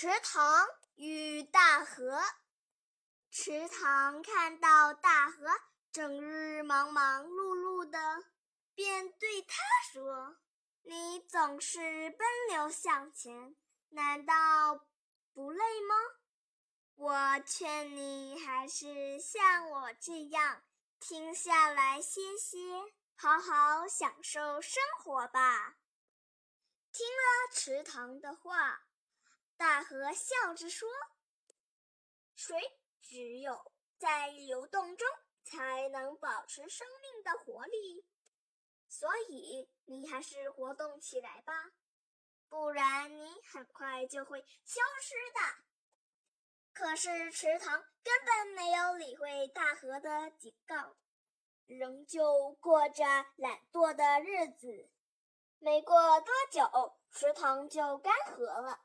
池塘与大河。池塘看到大河整日忙忙碌碌的，便对他说：“你总是奔流向前，难道不累吗？我劝你还是像我这样，停下来歇歇，好好享受生活吧。”听了池塘的话，大河笑着说：“水只有在流动中才能保持生命的活力，所以你还是活动起来吧，不然你很快就会消失的。”可是池塘根本没有理会大河的警告，仍旧过着懒惰的日子。没过多久，池塘就干涸了。